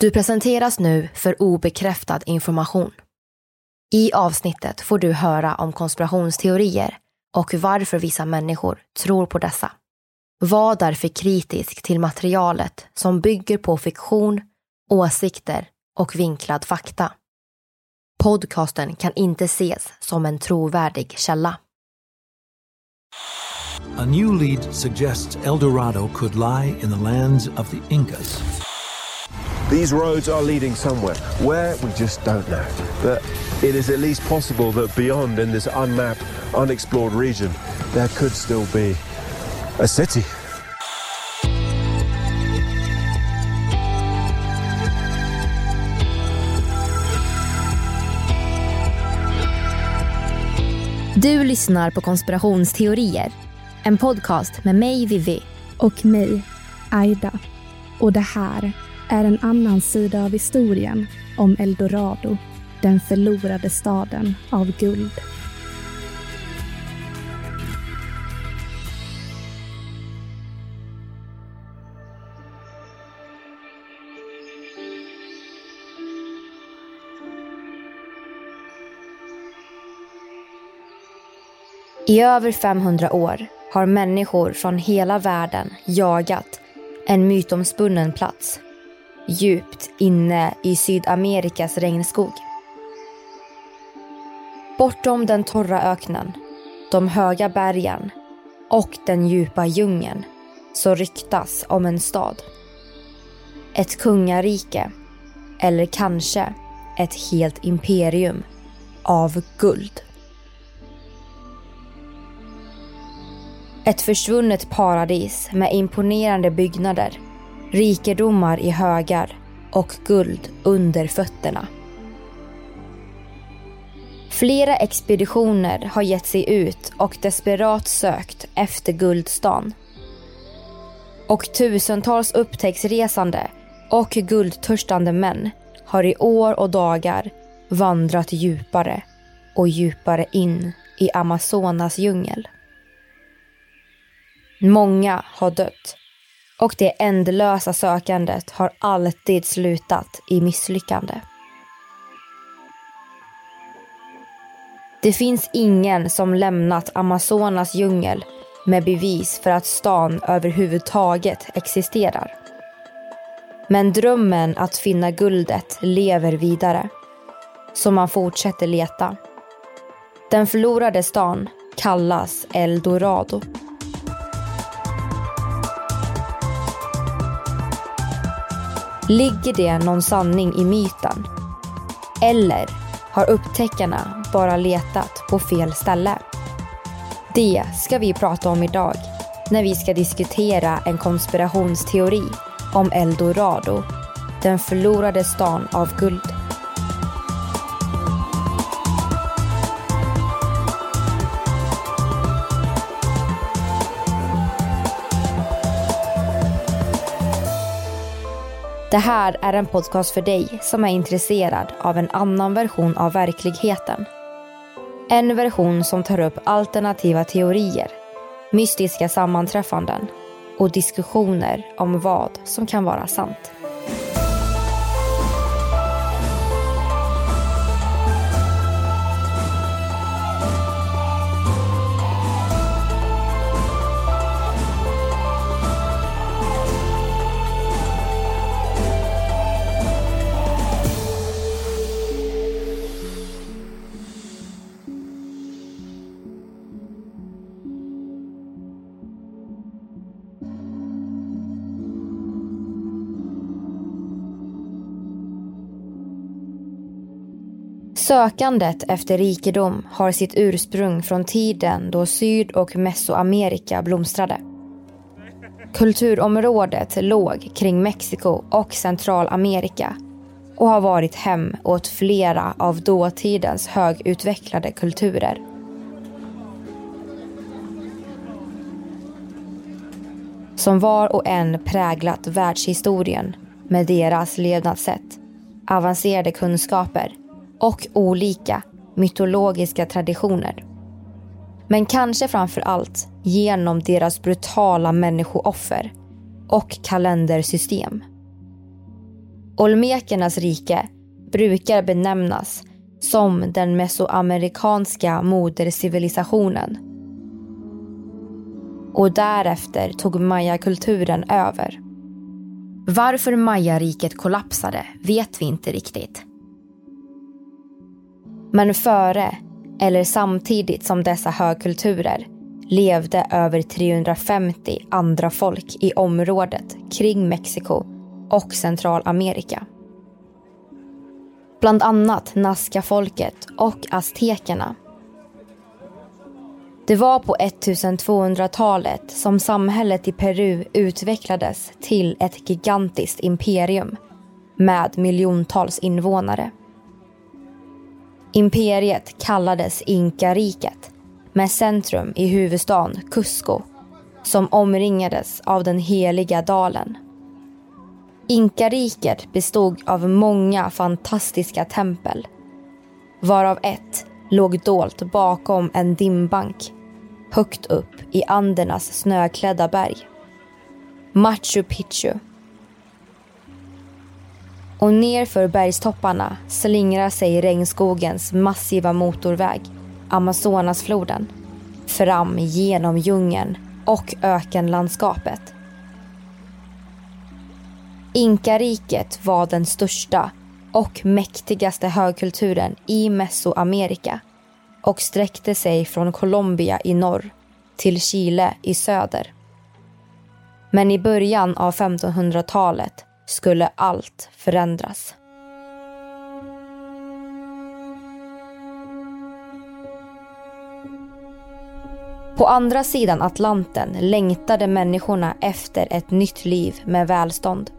Du presenteras nu för obekräftad information. I avsnittet får du höra om konspirationsteorier och varför vissa människor tror på dessa. Var därför kritisk till materialet som bygger på fiktion, åsikter och vinklad fakta. Podcasten kan inte ses som en trovärdig källa. A new lead suggests Eldorado could lie in the lands of the Incas. These roads are leading somewhere. Where, we just don't know. But it is at least possible that beyond, in this unmapped, unexplored region, there could still be a city. Du lyssnar på konspirationsteorier. En podcast med mig, Vivi. och mig, Aida. Och det här är en annan sida av historien om Eldorado, den förlorade staden av guld. I över 500 år har människor från hela världen jagat en mytomspunnen plats djupt inne i Sydamerikas regnskog. Bortom den torra öknen, de höga bergen och den djupa djungeln så ryktas om en stad. Ett kungarike eller kanske ett helt imperium av guld. Ett försvunnet paradis med imponerande byggnader, rikedomar i högar och guld under fötterna. Flera expeditioner har gett sig ut och desperat sökt efter guldstan. Och tusentals upptäcktsresande och guldtörstande män har i år och dagar vandrat djupare och djupare in i Amazonas djungel. Många har dött och det ändlösa sökandet har alltid slutat i misslyckande. Det finns ingen som lämnat Amazonas djungel med bevis för att stan överhuvudtaget existerar. Men drömmen att finna guldet lever vidare. Så man fortsätter leta. Den förlorade stan kallas El Dorado. Ligger det någon sanning i myten? Eller har upptäckarna bara letat på fel ställe? Det ska vi prata om idag när vi ska diskutera en konspirationsteori om Eldorado, den förlorade stan av guld. Det här är en podcast för dig som är intresserad av en annan version av verkligheten. En version som tar upp alternativa teorier, mystiska sammanträffanden och diskussioner om vad som kan vara sant. Sökandet efter rikedom har sitt ursprung från tiden då Syd och Mesoamerika blomstrade. Kulturområdet låg kring Mexiko och Centralamerika och har varit hem åt flera av dåtidens högutvecklade kulturer. Som var och en präglat världshistorien med deras levnadssätt, avancerade kunskaper och olika mytologiska traditioner. Men kanske framför allt genom deras brutala människooffer och kalendersystem. Olmekernas rike brukar benämnas som den mesoamerikanska modercivilisationen. Och därefter tog mayakulturen över. Varför mayariket kollapsade vet vi inte riktigt. Men före eller samtidigt som dessa högkulturer levde över 350 andra folk i området kring Mexiko och Centralamerika. Bland annat Nazca-folket och aztekerna. Det var på 1200-talet som samhället i Peru utvecklades till ett gigantiskt imperium med miljontals invånare. Imperiet kallades Inkariket med centrum i huvudstaden Cusco som omringades av den heliga dalen. Inkariket bestod av många fantastiska tempel varav ett låg dolt bakom en dimbank högt upp i Andernas snöklädda berg. Machu Picchu och nerför bergstopparna slingrar sig regnskogens massiva motorväg, Amazonasfloden, fram genom djungeln och ökenlandskapet. Inkariket var den största och mäktigaste högkulturen i Mesoamerika och sträckte sig från Colombia i norr till Chile i söder. Men i början av 1500-talet skulle allt förändras. På andra sidan Atlanten längtade människorna efter ett nytt liv med välstånd.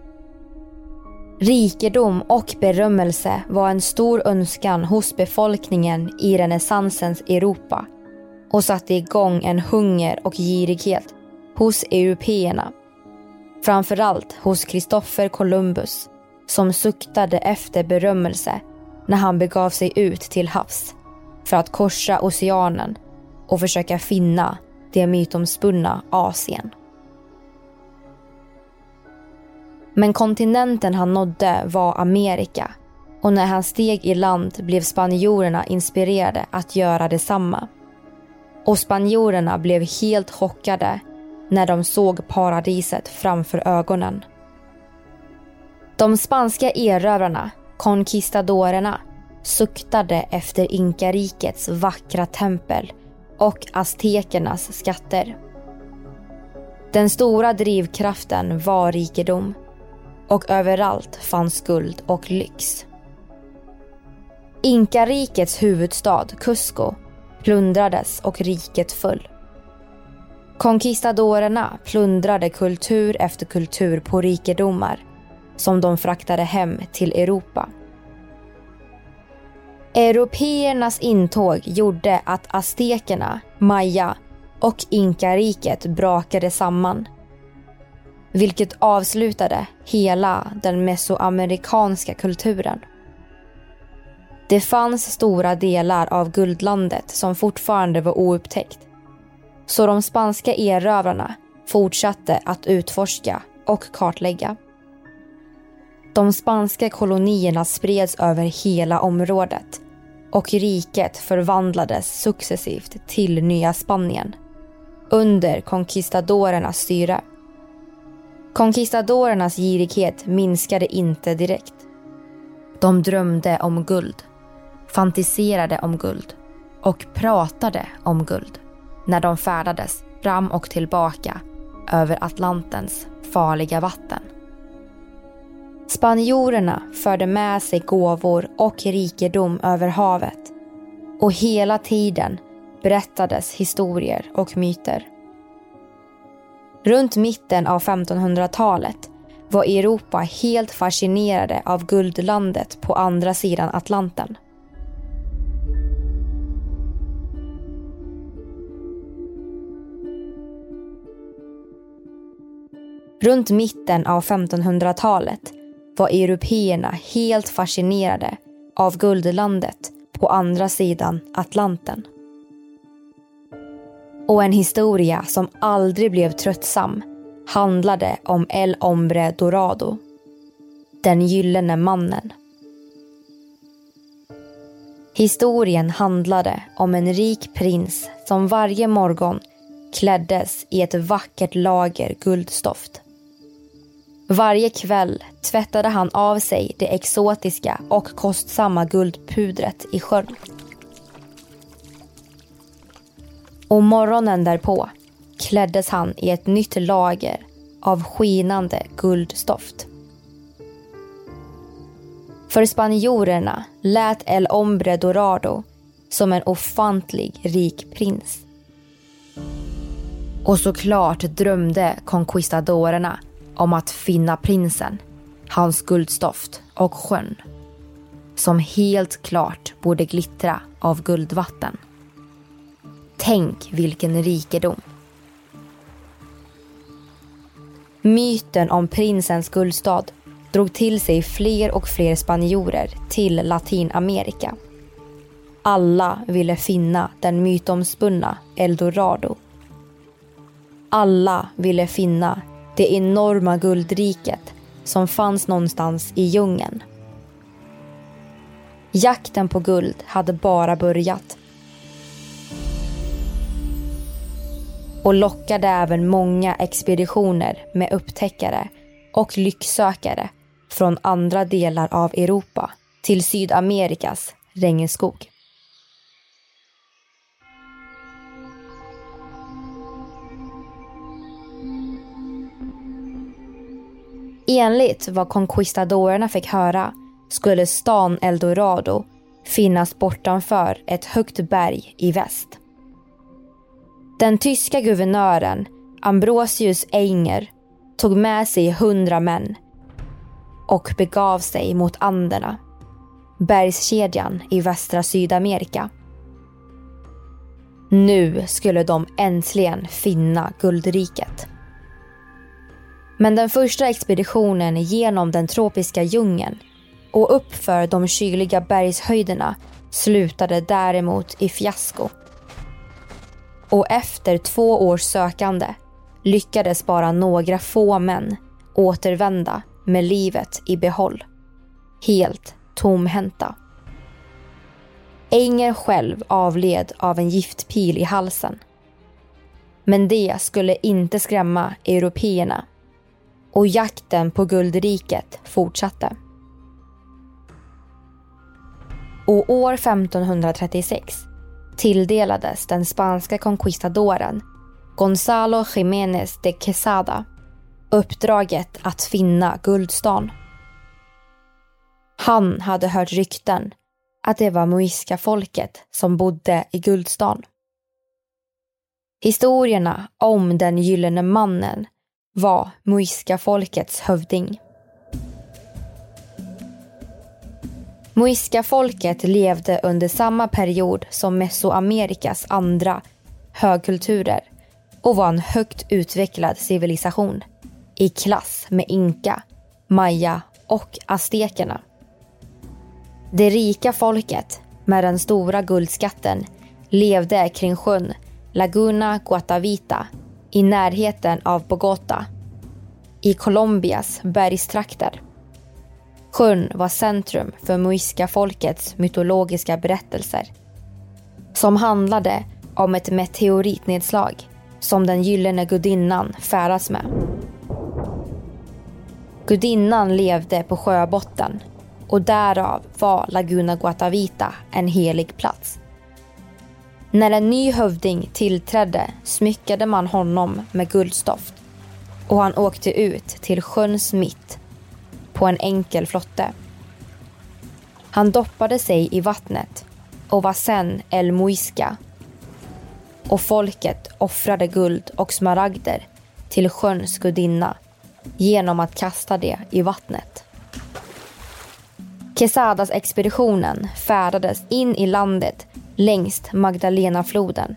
Rikedom och berömmelse var en stor önskan hos befolkningen i renässansens Europa och satte igång en hunger och girighet hos européerna Framförallt hos Kristoffer Columbus som suktade efter berömmelse när han begav sig ut till havs för att korsa oceanen och försöka finna det mytomspunna Asien. Men kontinenten han nådde var Amerika och när han steg i land blev spanjorerna inspirerade att göra detsamma. Och spanjorerna blev helt chockade när de såg paradiset framför ögonen. De spanska erövrarna, conquistadorerna, suktade efter inkarikets vackra tempel och aztekernas skatter. Den stora drivkraften var rikedom och överallt fanns guld och lyx. Inkarikets huvudstad Cusco plundrades och riket föll. Conquistadorerna plundrade kultur efter kultur på rikedomar som de fraktade hem till Europa. Européernas intåg gjorde att aztekerna, maya och inkariket brakade samman. vilket avslutade hela den mesoamerikanska kulturen. Det fanns stora delar av guldlandet som fortfarande var oupptäckt. Så de spanska erövrarna fortsatte att utforska och kartlägga. De spanska kolonierna spreds över hela området och riket förvandlades successivt till Nya Spanien under conquistadorernas styre. Conquistadorernas girighet minskade inte direkt. De drömde om guld, fantiserade om guld och pratade om guld när de färdades fram och tillbaka över Atlantens farliga vatten. Spanjorerna förde med sig gåvor och rikedom över havet och hela tiden berättades historier och myter. Runt mitten av 1500-talet var Europa helt fascinerade av guldlandet på andra sidan Atlanten. Runt mitten av 1500-talet var européerna helt fascinerade av guldlandet på andra sidan Atlanten. Och en historia som aldrig blev tröttsam handlade om El Hombre Dorado. Den gyllene mannen. Historien handlade om en rik prins som varje morgon kläddes i ett vackert lager guldstoft. Varje kväll tvättade han av sig det exotiska och kostsamma guldpudret i sjön. Och morgonen därpå kläddes han i ett nytt lager av skinande guldstoft. För spanjorerna lät El Hombre Dorado som en ofantlig rik prins. Och såklart drömde conquistadorerna om att finna prinsen, hans guldstoft och sjön som helt klart borde glittra av guldvatten. Tänk vilken rikedom. Myten om prinsens guldstad drog till sig fler och fler spanjorer till Latinamerika. Alla ville finna den mytomspunna Eldorado. Alla ville finna det enorma guldriket som fanns någonstans i djungeln. Jakten på guld hade bara börjat. Och lockade även många expeditioner med upptäckare och lycksökare från andra delar av Europa till Sydamerikas regnskog. Enligt vad conquistadorerna fick höra skulle stan Eldorado finnas bortanför ett högt berg i väst. Den tyska guvernören Ambrosius Einger tog med sig hundra män och begav sig mot Anderna, bergskedjan i västra Sydamerika. Nu skulle de äntligen finna guldriket. Men den första expeditionen genom den tropiska djungeln och uppför de kyliga bergshöjderna slutade däremot i fiasko. Och efter två års sökande lyckades bara några få män återvända med livet i behåll. Helt tomhänta. Enger själv avled av en giftpil i halsen. Men det skulle inte skrämma européerna och jakten på guldriket fortsatte. Och år 1536 tilldelades den spanska conquistadoren Gonzalo Jiménez de Quesada uppdraget att finna Guldstan. Han hade hört rykten att det var muiska folket som bodde i Guldstan. Historierna om den gyllene mannen var muiska-folkets hövding. Muisca-folket levde under samma period som Mesoamerikas andra högkulturer och var en högt utvecklad civilisation i klass med inka, maya och aztekerna. Det rika folket med den stora guldskatten levde kring sjön Laguna Guatavita i närheten av Bogota, i Colombias bergstrakter. Sjön var centrum för muisca-folkets mytologiska berättelser som handlade om ett meteoritnedslag som den gyllene gudinnan färdas med. Gudinnan levde på sjöbotten och därav var Laguna Guatavita en helig plats. När en ny hövding tillträdde smyckade man honom med guldstoft och han åkte ut till sjöns mitt på en enkel flotte. Han doppade sig i vattnet och var sen El Muisca och folket offrade guld och smaragder till sjöns gudinna genom att kasta det i vattnet. Quesadas-expeditionen färdades in i landet längs Magdalenafloden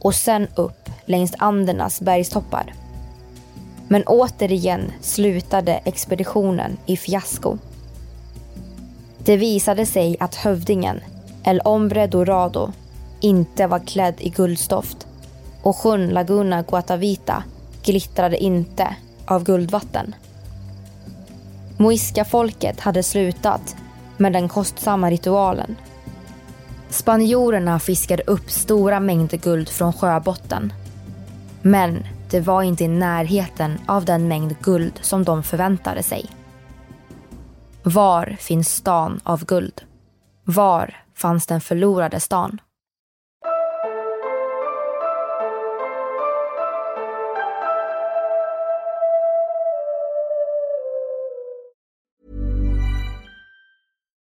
och sen upp längs Andernas bergstoppar. Men återigen slutade expeditionen i fiasko. Det visade sig att hövdingen, El Hombre Dorado, inte var klädd i guldstoft och sjön Laguna Guatavita glittrade inte av guldvatten. Moiska-folket hade slutat med den kostsamma ritualen. Spanjorerna fiskade upp stora mängder guld från sjöbotten. Men det var inte i närheten av den mängd guld som de förväntade sig. Var finns stan av guld? Var fanns den förlorade stan?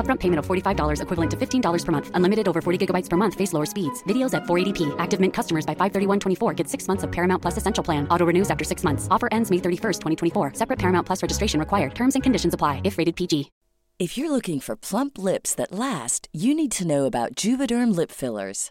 Upfront payment of $45 equivalent to $15 per month. Unlimited over 40 gigabytes per month. Face lower speeds. Videos at 480p. Active Mint customers by 531.24 get six months of Paramount Plus Essential Plan. Auto renews after six months. Offer ends May 31st, 2024. Separate Paramount Plus registration required. Terms and conditions apply if rated PG. If you're looking for plump lips that last, you need to know about Juvederm lip fillers.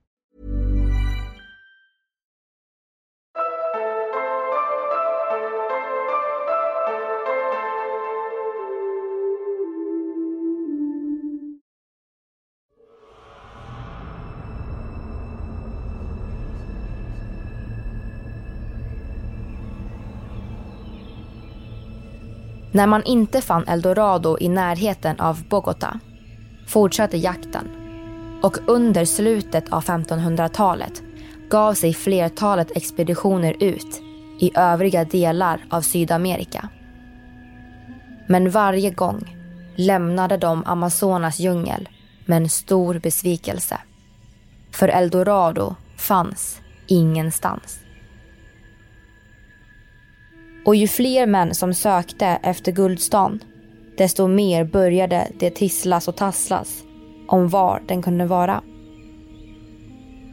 När man inte fann Eldorado i närheten av Bogota fortsatte jakten och under slutet av 1500-talet gav sig flertalet expeditioner ut i övriga delar av Sydamerika. Men varje gång lämnade de Amazonas djungel med en stor besvikelse. För Eldorado fanns ingenstans. Och ju fler män som sökte efter guldstan, desto mer började det tisslas och tasslas om var den kunde vara.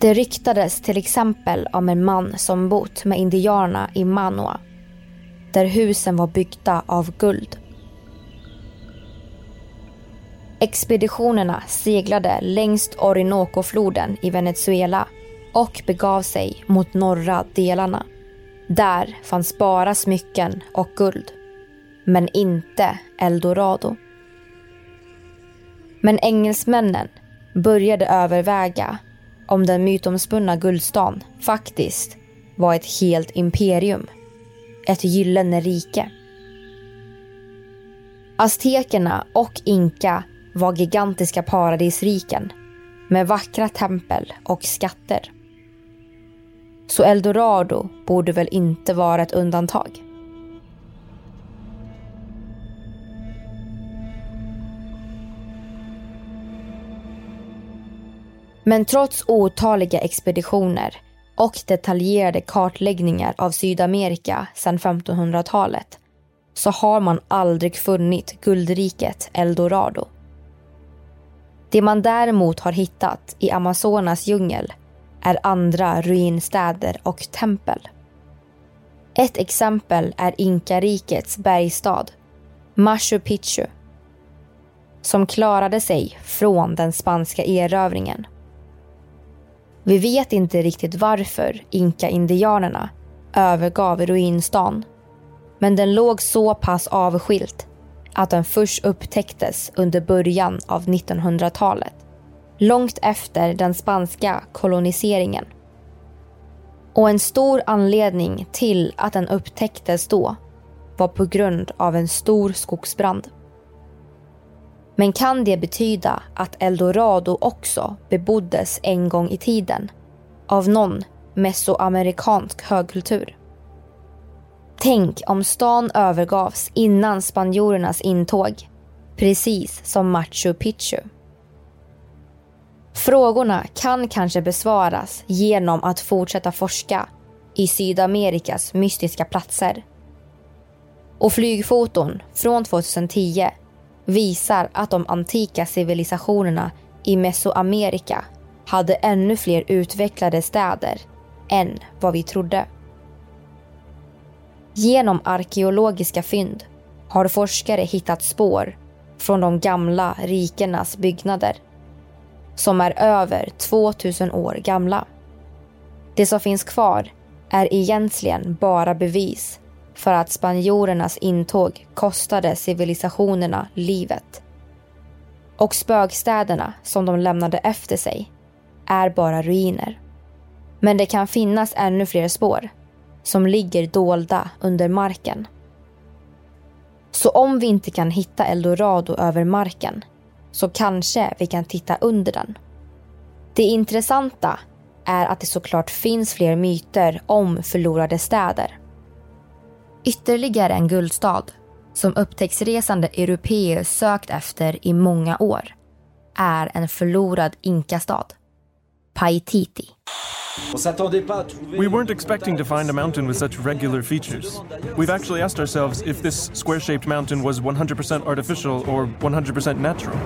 Det ryktades till exempel om en man som bott med indianerna i Manua, där husen var byggda av guld. Expeditionerna seglade längs Orinoco-floden i Venezuela och begav sig mot norra delarna. Där fanns bara smycken och guld. Men inte eldorado. Men engelsmännen började överväga om den mytomspunna guldstan faktiskt var ett helt imperium. Ett gyllene rike. Aztekerna och inka var gigantiska paradisriken med vackra tempel och skatter. Så Eldorado borde väl inte vara ett undantag. Men trots otaliga expeditioner och detaljerade kartläggningar av Sydamerika sedan 1500-talet så har man aldrig funnit guldriket Eldorado. Det man däremot har hittat i Amazonas djungel är andra ruinstäder och tempel. Ett exempel är Inkarikets bergstad, Machu Picchu, som klarade sig från den spanska erövringen. Vi vet inte riktigt varför inka-indianerna övergav ruinstan, men den låg så pass avskilt att den först upptäcktes under början av 1900-talet långt efter den spanska koloniseringen. Och en stor anledning till att den upptäcktes då var på grund av en stor skogsbrand. Men kan det betyda att Eldorado också beboddes en gång i tiden av någon mesoamerikansk högkultur? Tänk om stan övergavs innan spanjorernas intåg, precis som Machu Picchu. Frågorna kan kanske besvaras genom att fortsätta forska i Sydamerikas mystiska platser. Och flygfoton från 2010 visar att de antika civilisationerna i Mesoamerika hade ännu fler utvecklade städer än vad vi trodde. Genom arkeologiska fynd har forskare hittat spår från de gamla rikenas byggnader som är över 2000 år gamla. Det som finns kvar är egentligen bara bevis för att spanjorernas intåg kostade civilisationerna livet. Och spökstäderna som de lämnade efter sig är bara ruiner. Men det kan finnas ännu fler spår som ligger dolda under marken. Så om vi inte kan hitta Eldorado över marken så kanske vi kan titta under den. Det intressanta är att det såklart finns fler myter om förlorade städer. Ytterligare en guldstad som upptäcktsresande europeer sökt efter i många år är en förlorad inkastad. Paititi. We weren't expecting to find a mountain with such regular features. We've actually asked ourselves if this square shaped mountain was 100% artificial or 100% natural.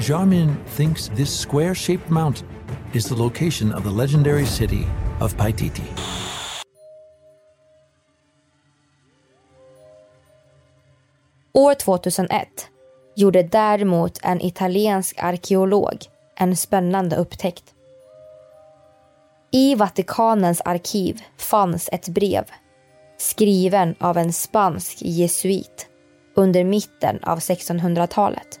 Jarmin thinks this square shaped mountain is the location of the legendary city of Paititi. År 2001 gjorde däremot en italiensk arkeolog en spännande upptäckt. I Vatikanens arkiv fanns ett brev skriven av en spansk jesuit under mitten av 1600-talet.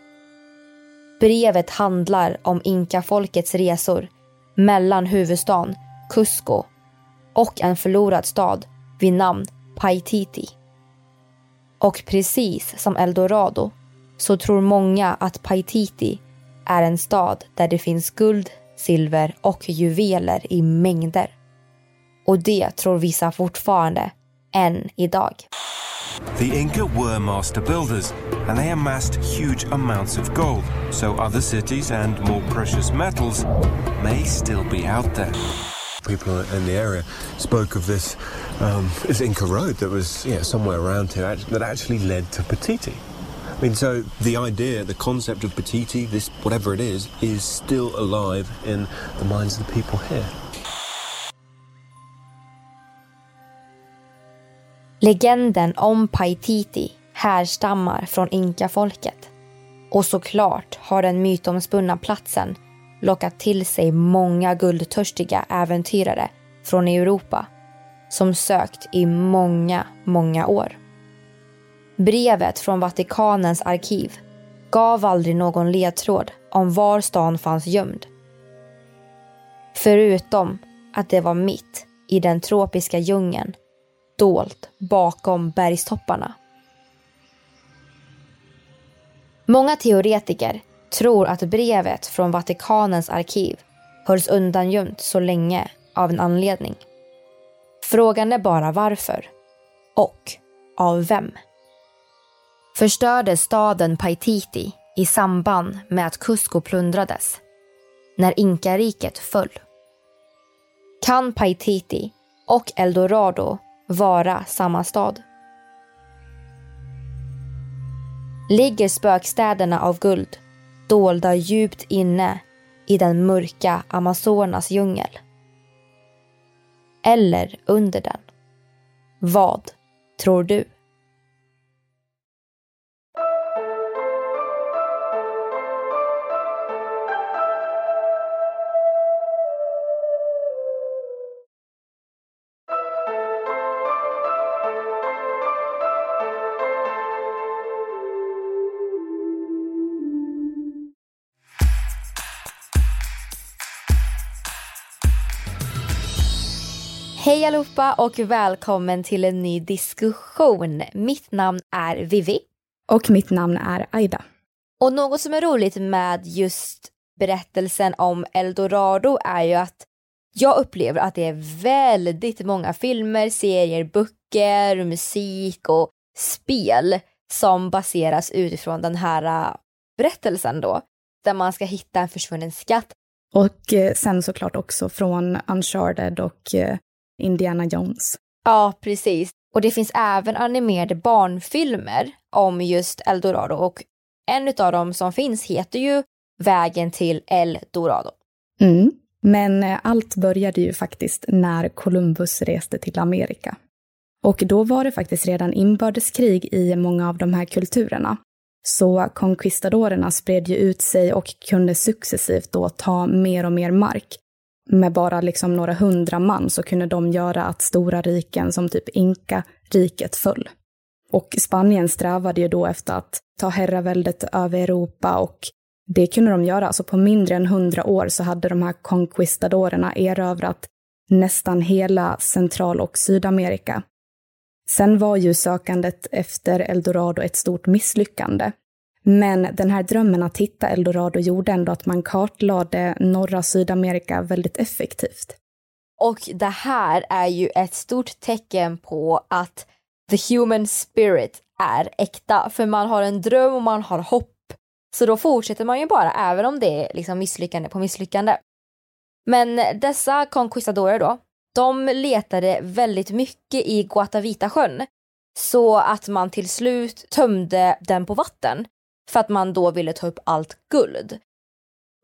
Brevet handlar om inkafolkets resor mellan huvudstaden Cusco och en förlorad stad vid namn Paititi. Och precis som Eldorado så tror många att Paititi är en stad där det finns guld, silver och juveler i mängder. Och det tror vissa fortfarande, än idag. The Inca were master builders, and they amassed huge amounts of gold, so other cities and more precious metals may still be out there. people in the area spoke of this, um, this Inca road that was yeah, somewhere around here that actually led to Petiti. I mean, so the idea, the concept of Petiti, this whatever it is, is still alive in the minds of the people here. Legenden om Paititi härstammar från inkafolket. Och såklart har den mytomspunna platsen lockat till sig många guldtörstiga äventyrare från Europa som sökt i många, många år. Brevet från Vatikanens arkiv gav aldrig någon ledtråd om var stan fanns gömd. Förutom att det var mitt i den tropiska djungeln, dolt bakom bergstopparna. Många teoretiker tror att brevet från Vatikanens arkiv hölls undangömt så länge av en anledning. Frågan är bara varför. Och av vem? Förstördes staden Paititi i samband med att Cusco plundrades? När inkariket föll? Kan Paititi och Eldorado vara samma stad? Ligger spökstäderna av guld dolda djupt inne i den mörka Amazonas djungel? Eller under den? Vad tror du? Hej allihopa och välkommen till en ny diskussion. Mitt namn är Vivi. Och mitt namn är Aida. Och något som är roligt med just berättelsen om Eldorado är ju att jag upplever att det är väldigt många filmer, serier, böcker, musik och spel som baseras utifrån den här äh, berättelsen då. Där man ska hitta en försvunnen skatt. Och eh, sen såklart också från Uncharted och eh, Indiana Jones. Ja, precis. Och det finns även animerade barnfilmer om just Eldorado och en av dem som finns heter ju Vägen till El Dorado. Mm. Men eh, allt började ju faktiskt när Columbus reste till Amerika. Och då var det faktiskt redan inbördeskrig i många av de här kulturerna. Så conquistadorerna spred ju ut sig och kunde successivt då ta mer och mer mark med bara liksom några hundra man så kunde de göra att stora riken som typ Inka-riket föll. Och Spanien strävade ju då efter att ta herraväldet över Europa och det kunde de göra. Alltså på mindre än hundra år så hade de här conquistadorerna erövrat nästan hela Central och Sydamerika. Sen var ju sökandet efter Eldorado ett stort misslyckande. Men den här drömmen att hitta Eldorado gjorde ändå att man kartlade norra Sydamerika väldigt effektivt. Och det här är ju ett stort tecken på att the human spirit är äkta, för man har en dröm och man har hopp. Så då fortsätter man ju bara, även om det är liksom misslyckande på misslyckande. Men dessa conquistadorer då, de letade väldigt mycket i Guatavita sjön så att man till slut tömde den på vatten för att man då ville ta upp allt guld.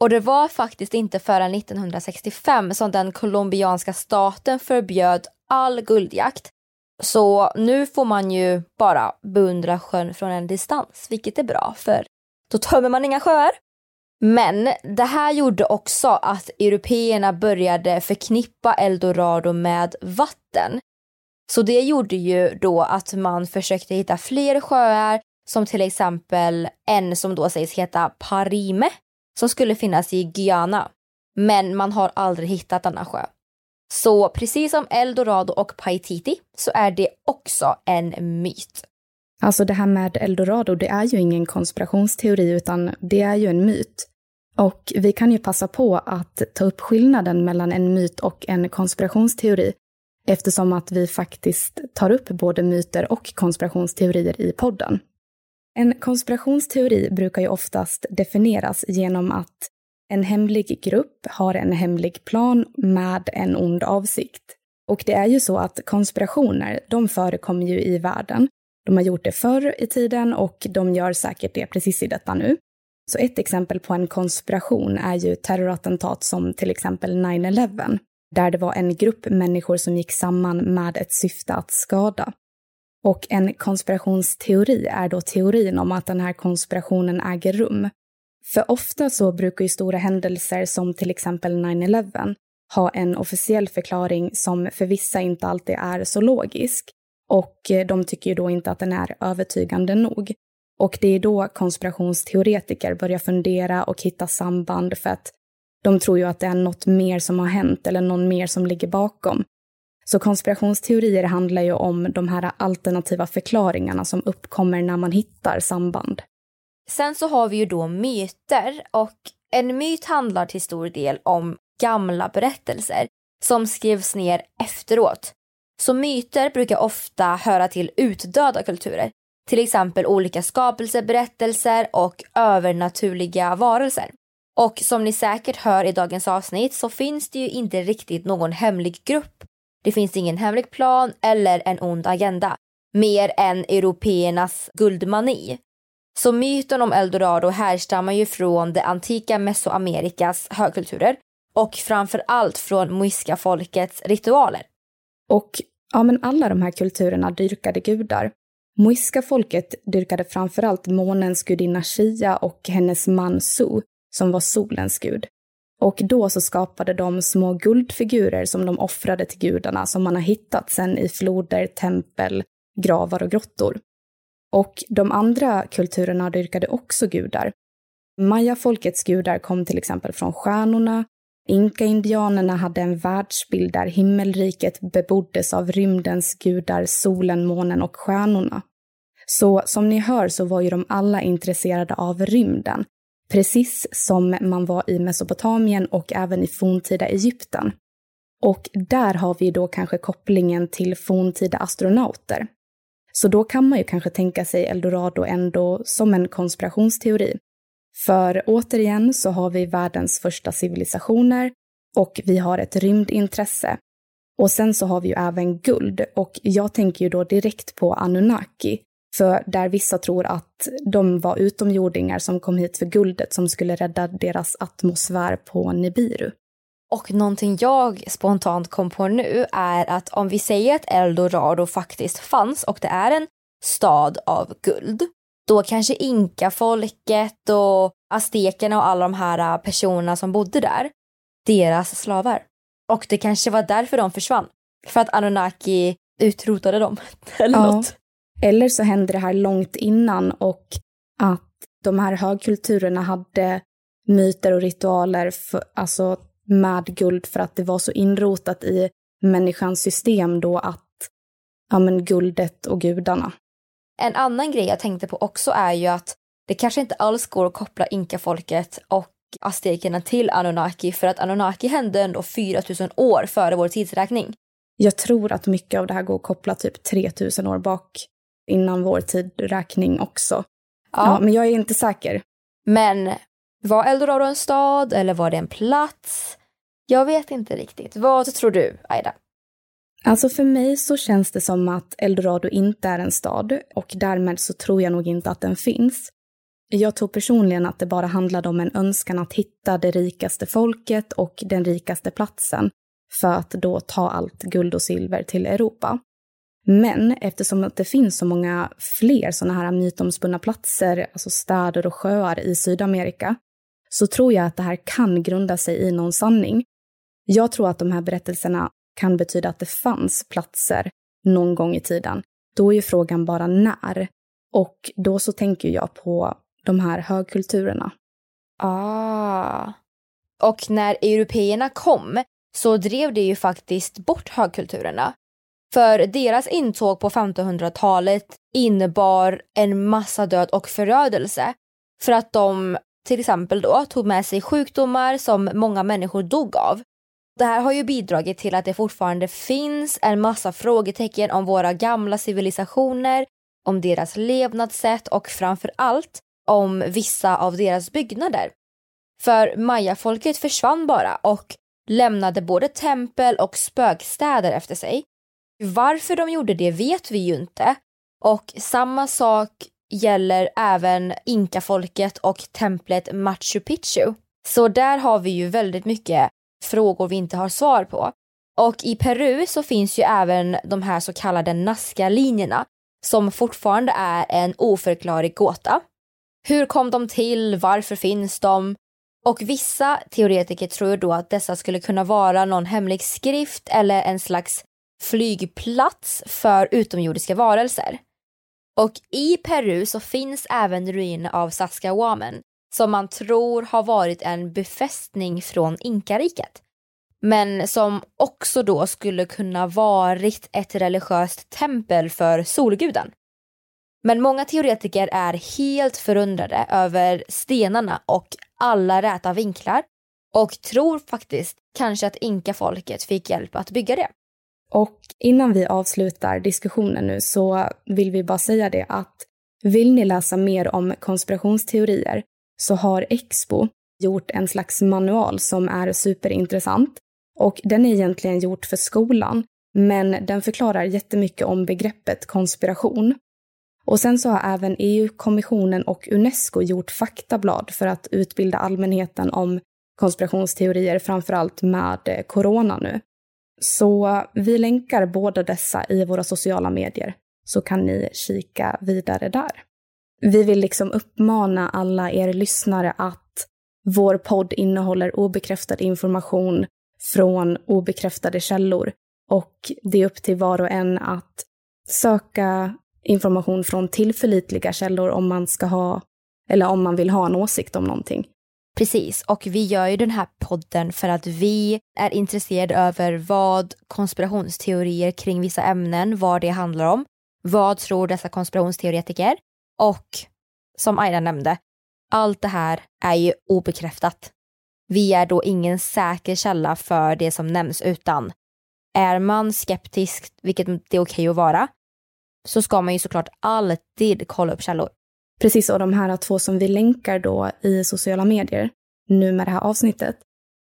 Och det var faktiskt inte förrän 1965 som den colombianska staten förbjöd all guldjakt. Så nu får man ju bara beundra sjön från en distans, vilket är bra för då tömmer man inga sjöar. Men det här gjorde också att européerna började förknippa Eldorado med vatten. Så det gjorde ju då att man försökte hitta fler sjöar som till exempel en som då sägs heta Parime som skulle finnas i Guyana. Men man har aldrig hittat denna sjö. Så precis som Eldorado och Paititi så är det också en myt. Alltså det här med Eldorado, det är ju ingen konspirationsteori utan det är ju en myt. Och vi kan ju passa på att ta upp skillnaden mellan en myt och en konspirationsteori eftersom att vi faktiskt tar upp både myter och konspirationsteorier i podden. En konspirationsteori brukar ju oftast definieras genom att en hemlig grupp har en hemlig plan med en ond avsikt. Och det är ju så att konspirationer, de förekommer ju i världen. De har gjort det förr i tiden och de gör säkert det precis i detta nu. Så ett exempel på en konspiration är ju terrorattentat som till exempel 9-11, där det var en grupp människor som gick samman med ett syfte att skada. Och en konspirationsteori är då teorin om att den här konspirationen äger rum. För ofta så brukar ju stora händelser som till exempel 9-11 ha en officiell förklaring som för vissa inte alltid är så logisk. Och eh, de tycker ju då inte att den är övertygande nog. Och det är då konspirationsteoretiker börjar fundera och hitta samband för att de tror ju att det är något mer som har hänt eller någon mer som ligger bakom. Så konspirationsteorier handlar ju om de här alternativa förklaringarna som uppkommer när man hittar samband. Sen så har vi ju då myter och en myt handlar till stor del om gamla berättelser som skrevs ner efteråt. Så myter brukar ofta höra till utdöda kulturer, till exempel olika skapelseberättelser och övernaturliga varelser. Och som ni säkert hör i dagens avsnitt så finns det ju inte riktigt någon hemlig grupp. Det finns ingen hemlig plan eller en ond agenda, mer än européernas guldmani. Så myten om eldorado härstammar ju från det antika Mesoamerikas högkulturer och framför allt från muiska-folkets ritualer. Och ja, men alla de här kulturerna dyrkade gudar. Muiska-folket dyrkade framförallt månens gudinna Shia och hennes man Su, som var solens gud. Och då så skapade de små guldfigurer som de offrade till gudarna som man har hittat sen i floder, tempel, gravar och grottor. Och de andra kulturerna dyrkade också gudar. Maya-folkets gudar kom till exempel från stjärnorna, Inka-indianerna hade en världsbild där himmelriket beboddes av rymdens gudar, solen, månen och stjärnorna. Så som ni hör så var ju de alla intresserade av rymden, precis som man var i Mesopotamien och även i forntida Egypten. Och där har vi då kanske kopplingen till forntida astronauter. Så då kan man ju kanske tänka sig Eldorado ändå som en konspirationsteori. För återigen så har vi världens första civilisationer och vi har ett rymdintresse. Och sen så har vi ju även guld och jag tänker ju då direkt på Anunnaki. För där vissa tror att de var utomjordingar som kom hit för guldet som skulle rädda deras atmosfär på Nibiru. Och någonting jag spontant kom på nu är att om vi säger att Eldorado faktiskt fanns och det är en stad av guld, då kanske inkafolket och aztekerna och alla de här personerna som bodde där, deras slavar. Och det kanske var därför de försvann. För att Anunnaki utrotade dem. Eller ja. något. Eller så hände det här långt innan och att de här högkulturerna hade myter och ritualer för, alltså med guld för att det var så inrotat i människans system då att ja men guldet och gudarna. En annan grej jag tänkte på också är ju att det kanske inte alls går att koppla inkafolket och aztekerna till Anunnaki för att Anunnaki hände ändå 4000 år före vår tidsräkning. Jag tror att mycket av det här går att koppla typ 3000 år bak innan vår tidräkning också. Ja. ja. men jag är inte säker. Men var Eldorado en stad eller var det en plats? Jag vet inte riktigt. Vad tror du, Aida? Alltså för mig så känns det som att Eldorado inte är en stad och därmed så tror jag nog inte att den finns. Jag tror personligen att det bara handlade om en önskan att hitta det rikaste folket och den rikaste platsen för att då ta allt guld och silver till Europa. Men eftersom det finns så många fler sådana här mytomspunna platser, alltså städer och sjöar i Sydamerika, så tror jag att det här kan grunda sig i någon sanning. Jag tror att de här berättelserna kan betyda att det fanns platser någon gång i tiden. Då är ju frågan bara när. Och då så tänker jag på de här högkulturerna. Ah. Och när européerna kom så drev det ju faktiskt bort högkulturerna. För deras intåg på 1500-talet innebar en massa död och förödelse. För att de till exempel då tog med sig sjukdomar som många människor dog av. Det här har ju bidragit till att det fortfarande finns en massa frågetecken om våra gamla civilisationer, om deras levnadssätt och framför allt om vissa av deras byggnader. För mayafolket försvann bara och lämnade både tempel och spökstäder efter sig. Varför de gjorde det vet vi ju inte. Och samma sak gäller även inkafolket och templet Machu Picchu. Så där har vi ju väldigt mycket frågor vi inte har svar på. Och i Peru så finns ju även de här så kallade Nazca-linjerna som fortfarande är en oförklarlig gåta. Hur kom de till? Varför finns de? Och vissa teoretiker tror då att dessa skulle kunna vara någon hemlig skrift eller en slags flygplats för utomjordiska varelser. Och i Peru så finns även ruiner av Saskawamen som man tror har varit en befästning från inkariket. Men som också då skulle kunna varit ett religiöst tempel för solguden. Men många teoretiker är helt förundrade över stenarna och alla räta vinklar och tror faktiskt kanske att inkafolket fick hjälp att bygga det. Och innan vi avslutar diskussionen nu så vill vi bara säga det att vill ni läsa mer om konspirationsteorier så har Expo gjort en slags manual som är superintressant. Och den är egentligen gjort för skolan, men den förklarar jättemycket om begreppet konspiration. Och sen så har även EU-kommissionen och Unesco gjort faktablad för att utbilda allmänheten om konspirationsteorier, framförallt med corona nu. Så vi länkar båda dessa i våra sociala medier, så kan ni kika vidare där. Vi vill liksom uppmana alla er lyssnare att vår podd innehåller obekräftad information från obekräftade källor och det är upp till var och en att söka information från tillförlitliga källor om man ska ha, eller om man vill ha en åsikt om någonting. Precis, och vi gör ju den här podden för att vi är intresserade över vad konspirationsteorier kring vissa ämnen, vad det handlar om. Vad tror dessa konspirationsteoretiker? Och som Aida nämnde, allt det här är ju obekräftat. Vi är då ingen säker källa för det som nämns utan är man skeptisk, vilket det är okej okay att vara, så ska man ju såklart alltid kolla upp källor. Precis, och de här två som vi länkar då i sociala medier nu med det här avsnittet,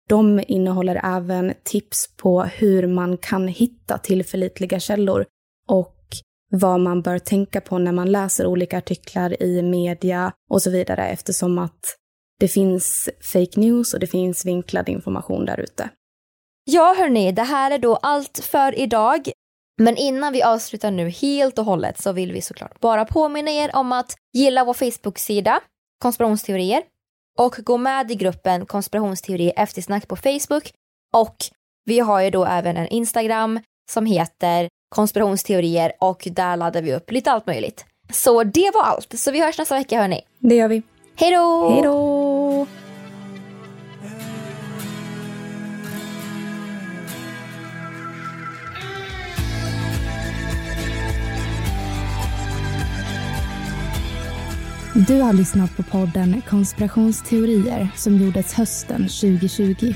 de innehåller även tips på hur man kan hitta tillförlitliga källor och vad man bör tänka på när man läser olika artiklar i media och så vidare eftersom att det finns fake news och det finns vinklad information där ute. Ja hörni, det här är då allt för idag. Men innan vi avslutar nu helt och hållet så vill vi såklart bara påminna er om att gilla vår Facebook-sida konspirationsteorier och gå med i gruppen konspirationsteorier eftersnack på Facebook och vi har ju då även en Instagram som heter konspirationsteorier och där laddar vi upp lite allt möjligt. Så det var allt, så vi hörs nästa vecka hörni. Det gör vi. Hej då! Hej då! Du har lyssnat på podden Konspirationsteorier som gjordes hösten 2020.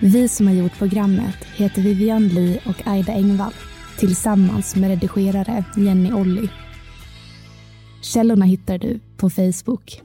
Vi som har gjort programmet heter Vivian Lee och Aida Engvall tillsammans med redigerare Jenny Olli. Källorna hittar du på Facebook.